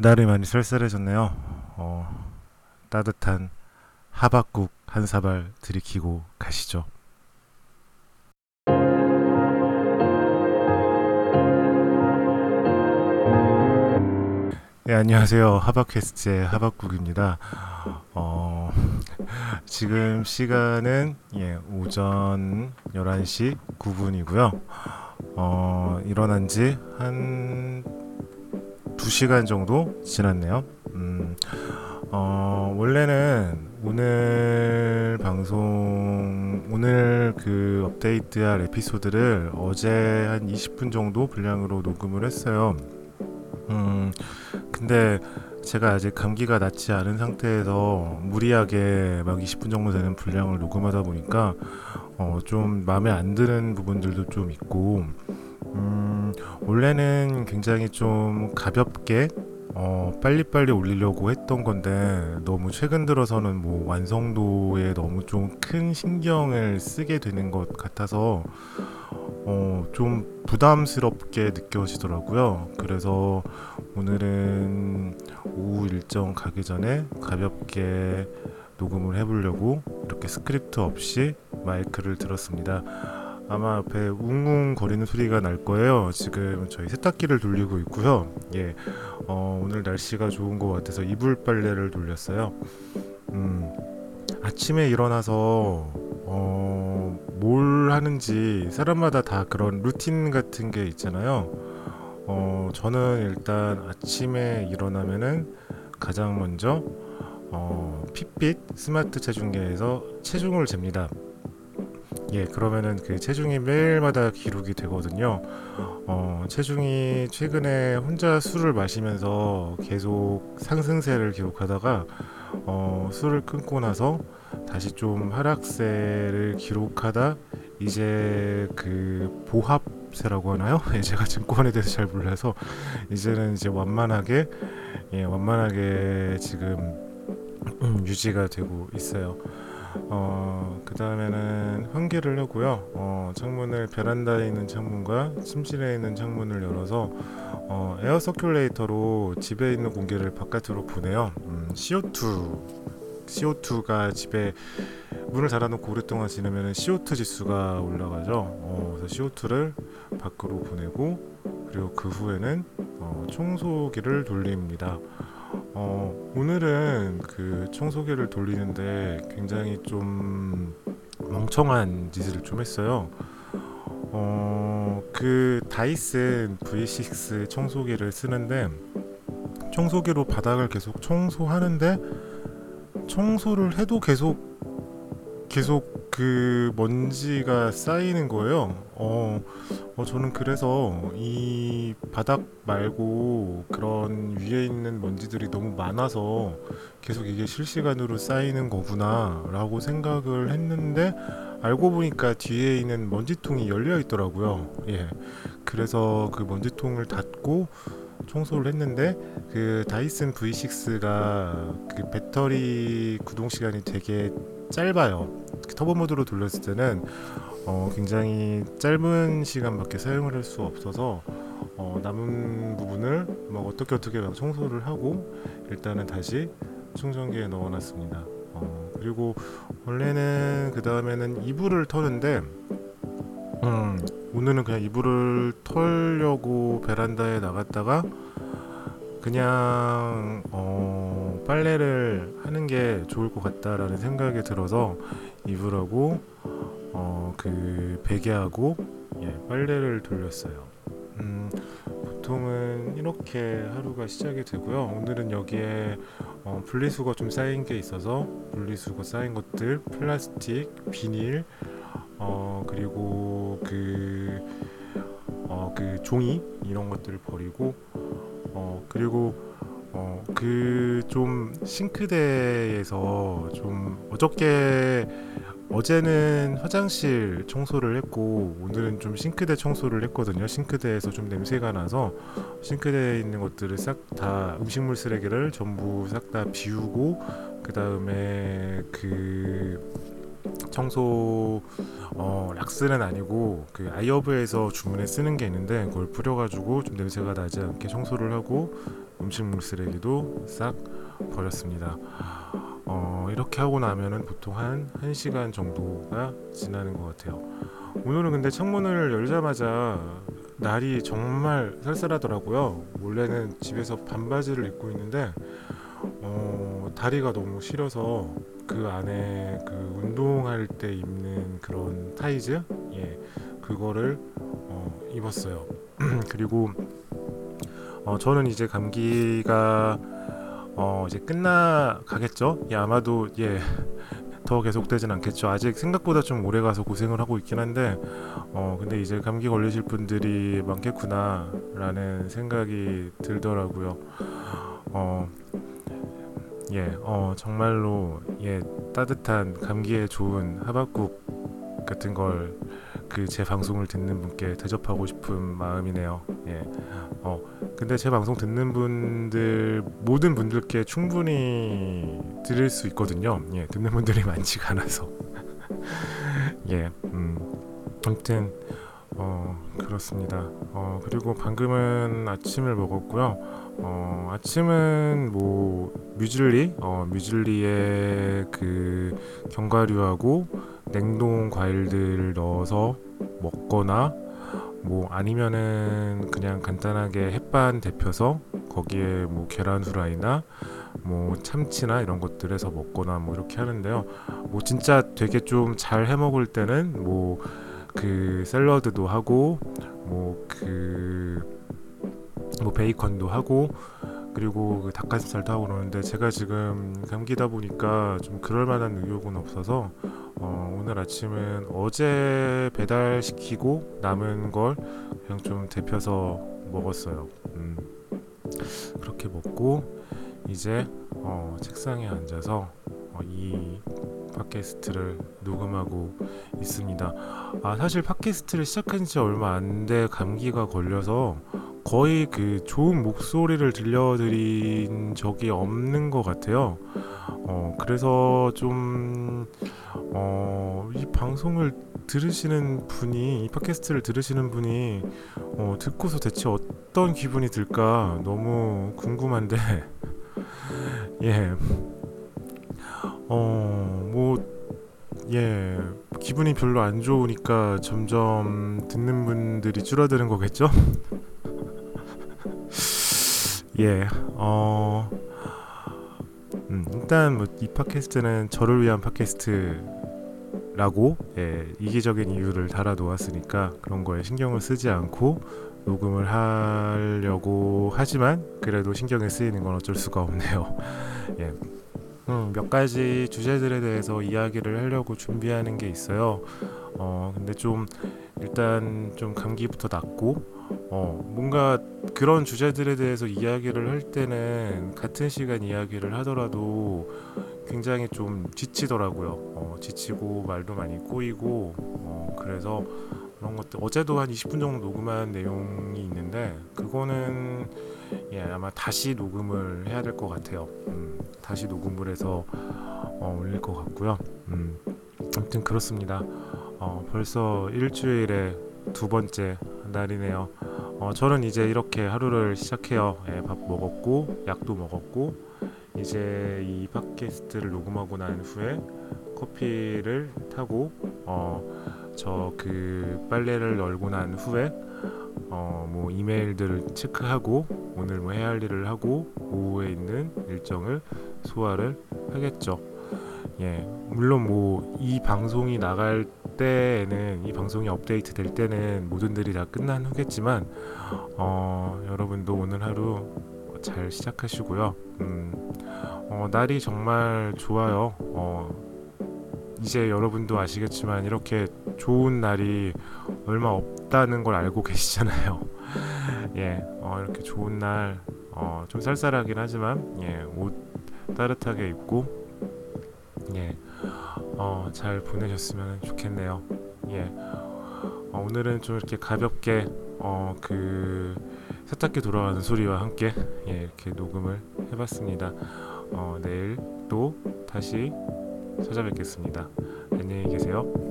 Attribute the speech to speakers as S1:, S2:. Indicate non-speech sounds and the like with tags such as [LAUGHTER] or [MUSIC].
S1: 날이 많이 쌀쌀해졌네요. 어, 따뜻한 하박국 한 사발 들이키고 가시죠. 네, 안녕하세요. 하박퀘스트의 하박국입니다. 어, 지금 시간은 예, 오전 11시 9분이고요. 어, 일어난 지 한 2시간 정도 지났네요. 음, 어, 원래는 오늘 방송, 오늘 그 업데이트할 에피소드를 어제 한 20분 정도 분량으로 녹음을 했어요. 음, 근데 제가 아직 감기가 낫지 않은 상태에서 무리하게 막 20분 정도 되는 분량을 녹음하다 보니까 어, 좀 마음에 안 드는 부분들도 좀 있고, 음, 원래는 굉장히 좀 가볍게 어, 빨리빨리 올리려고 했던 건데 너무 최근 들어서는 뭐 완성도에 너무 좀 큰 신경을 쓰게 되는 것 같아서 어, 좀 부담스럽게 느껴지더라고요. 그래서 오늘은 오후 일정 가기 전에 가볍게 녹음을 해보려고 이렇게 스크립트 없이 마이크를 들었습니다. 아마 옆에 웅웅 거리는 소리가 날 거예요. 지금 저희 세탁기를 돌리고 있고요. 예, 어, 오늘 날씨가 좋은 것 같아서 이불 빨래를 돌렸어요. 음, 아침에 일어나서 어, 뭘 하는지 사람마다 다 그런 루틴 같은 게 있잖아요. 어, 저는 일단 아침에 일어나면은 가장 먼저 어, 핏빛 스마트 체중계에서 체중을 잽니다. 예, 그러면은 그 체중이 매일마다 기록이 되거든요. 어, 체중이 최근에 혼자 술을 마시면서 계속 상승세를 기록하다가 어, 술을 끊고 나서 다시 좀 하락세를 기록하다 이제 그 보합세라고 하나요? [LAUGHS] 예, 제가 증권에 대해서 잘 몰라서 이제는 이제 완만하게 예, 완만하게 지금 음, 유지가 되고 있어요. 어, 그 다음에는 환기를 하고요. 어, 창문을 베란다에 있는 창문과 침실에 있는 창문을 열어서 어, 에어 서큘레이터로 집에 있는 공기를 바깥으로 보내요. 음, CO2 CO2가 집에 문을 닫아놓고 오랫동안 지내면 CO2 지수가 올라가죠. 어, 그래서 CO2를 밖으로 보내고 그리고 그 후에는 어, 청소기를 돌립니다. 어, 오늘은 그 청소기를 돌리는데 굉장히 좀 멍청한 짓을 좀 했어요. 어, 그 다이슨 V6 청소기를 쓰는데 청소기로 바닥을 계속 청소하는데 청소를 해도 계속 계속 그 먼지가 쌓이는 거예요. 어, 어, 저는 그래서 이 바닥 말고 그런 위에 있는 먼지들이 너무 많아서 계속 이게 실시간으로 쌓이는 거구나 라고 생각을 했는데 알고 보니까 뒤에 있는 먼지통이 열려 있더라고요. 예. 그래서 그 먼지통을 닫고 청소를 했는데 그 다이슨 V6가 그 배터리 구동 시간이 되게 짧아요. 터보 모드로 돌렸을 때는 어, 굉장히 짧은 시간밖에 사용을 할 수 없어서 어, 남은 부분을 막 어떻게 어떻게 막 청소를 하고 일단은 다시 충전기에 넣어놨습니다. 어, 그리고 원래는 그 다음에는 이불을 터는데 음, 오늘은 그냥 이불을 털려고 베란다에 나갔다가 그냥 어, 빨래를 하는 게 좋을 것 같다라는 생각이 들어서 이불하고 어, 그 베개하고 예, 빨래를 돌렸어요. 음, 보통은 이렇게 하루가 시작이 되고요. 오늘은 여기에 어, 분리수거 좀 쌓인 게 있어서 분리수거 쌓인 것들, 플라스틱, 비닐, 어, 그리고 그, 어, 그 종이 이런 것들을 버리고 어, 그리고 어, 그 좀 싱크대에서 좀 어저께 어제는 화장실 청소를 했고 오늘은 좀 싱크대 청소를 했거든요. 싱크대에서 좀 냄새가 나서 싱크대에 있는 것들을 싹 다 음식물 쓰레기를 전부 싹 다 비우고 그 다음에 그 청소 어, 락스는 아니고 그 아이어브에서 주문에 쓰는 게 있는데 그걸 뿌려가지고 좀 냄새가 나지 않게 청소를 하고 음식물 쓰레기도 싹 버렸습니다. 어, 이렇게 하고 나면은 보통 한 1시간 정도가 지나는 것 같아요. 오늘은 근데 창문을 열자마자 날이 정말 쌀쌀하더라고요. 원래는 집에서 반바지를 입고 있는데 어, 다리가 너무 시려서 그 안에 그 운동할 때 입는 그런 타이즈 예 그거를 어, 입었어요. [CLEARS THROAT] 그리고 어, 저는 이제 감기가 어, 이제 끝나 가겠죠? 예, 아마도 예. [LAUGHS] 더 계속되진 않겠죠. 아직 생각보다 좀 오래 가서 고생을 하고 있긴 한데, 어, 근데 이제 감기 걸리실 분들이 많겠구나 라는 생각이 들더라고요. 어, 예, 어, 정말로 예, 따뜻한 감기에 좋은 하박국 같은 걸 그 제 방송을 듣는 분께 대접하고 싶은 마음이네요. 예, 어, 근데 제 방송 듣는 분들 모든 분들께 충분히 들을 수 있거든요. 예, 듣는 분들이 많지가 않아서. [LAUGHS] 예, 음, 아무튼 어 그렇습니다. 어 그리고 방금은 아침을 먹었고요. 어 아침은 뭐 뮤즐리, 어 뮤즐리에 그 견과류하고 냉동 과일들 넣어서 먹거나 뭐 아니면은 그냥 간단하게 햇반 데펴서 거기에 뭐 계란 후라이나 뭐 참치나 이런 것들 해서 먹거나 뭐 이렇게 하는데요. 뭐 진짜 되게 좀 잘 해 먹을 때는 뭐 그 샐러드도 하고 뭐그 뭐 베이컨도 하고 그리고 그 닭가슴살도 하고 그러는데 제가 지금 감기다 보니까 좀 그럴 만한 의욕은 없어서 어, 오늘 아침은 어제 배달시키고 남은 걸 그냥 좀 데펴서 먹었어요. 음, 그렇게 먹고 이제 어, 책상에 앉아서 어, 이 팟캐스트를 녹음하고 있습니다. 아 사실 팟캐스트를 시작한 지 얼마 안 돼 감기가 걸려서 거의 그 좋은 목소리를 들려드린 적이 없는 것 같아요. 어 그래서 좀 어, 이 방송을 들으시는 분이 이 팟캐스트를 들으시는 분이 어, 듣고서 대체 어떤 기분이 들까 너무 궁금한데 [LAUGHS] 예. 어, 뭐, 예, 기분이 별로 안 좋으니까 점점 듣는 분들이 줄어드는 거겠죠? [LAUGHS] 예, 어, 음, 일단 뭐 이 팟캐스트는 저를 위한 팟캐스트라고 예, 이기적인 이유를 달아놓았으니까 그런 거에 신경을 쓰지 않고 녹음을 하려고 하지만 그래도 신경이 쓰이는 건 어쩔 수가 없네요. [LAUGHS] 예. 음, 몇 가지 주제들에 대해서 이야기를 하려고 준비하는 게 있어요. 어, 근데 좀 일단 좀 감기부터 낫고 어, 뭔가 그런 주제들에 대해서 이야기를 할 때는 같은 시간 이야기를 하더라도 굉장히 좀 지치더라고요. 어, 지치고 말도 많이 꼬이고 어, 그래서 그런 것들 어제도 한 20분 정도 녹음한 내용이 있는데 그거는 예, 아마 다시 녹음을 해야 될 것 같아요. 음, 다시 녹음을 해서 어, 올릴 것 같고요. 음, 아무튼 그렇습니다. 어, 벌써 일주일에 두 번째 날이네요. 어, 저는 이제 이렇게 하루를 시작해요. 예, 밥 먹었고 약도 먹었고 이제 이 팟캐스트를 녹음하고 난 후에 커피를 타고 어, 저 그 빨래를 널고 난 후에 어, 뭐 이메일들을 체크하고 오늘 뭐 해야 할 일을 하고 오후에 있는 일정을 소화를 하겠죠. 예, 물론 뭐 이 방송이 나갈 때에는 이 방송이 업데이트 될 때는 모든 일이 다 끝난 후겠지만 어, 여러분도 오늘 하루 잘 시작하시고요. 음, 어, 날이 정말 좋아요. 어, 이제 여러분도 아시겠지만 이렇게 좋은 날이 얼마 없다는 걸 알고 [LAUGHS] 계시잖아요. 예, 어, 이렇게 좋은 날, 어, 좀 쌀쌀하긴 하지만, 예, 옷 따뜻하게 입고, 예, 어, 잘 보내셨으면 좋겠네요. 예, 어, 오늘은 좀 이렇게 가볍게, 어, 그 세탁기 돌아가는 소리와 함께, 예, 이렇게 녹음을 해봤습니다. 어, 내일 또 다시 찾아뵙겠습니다. 안녕히 계세요.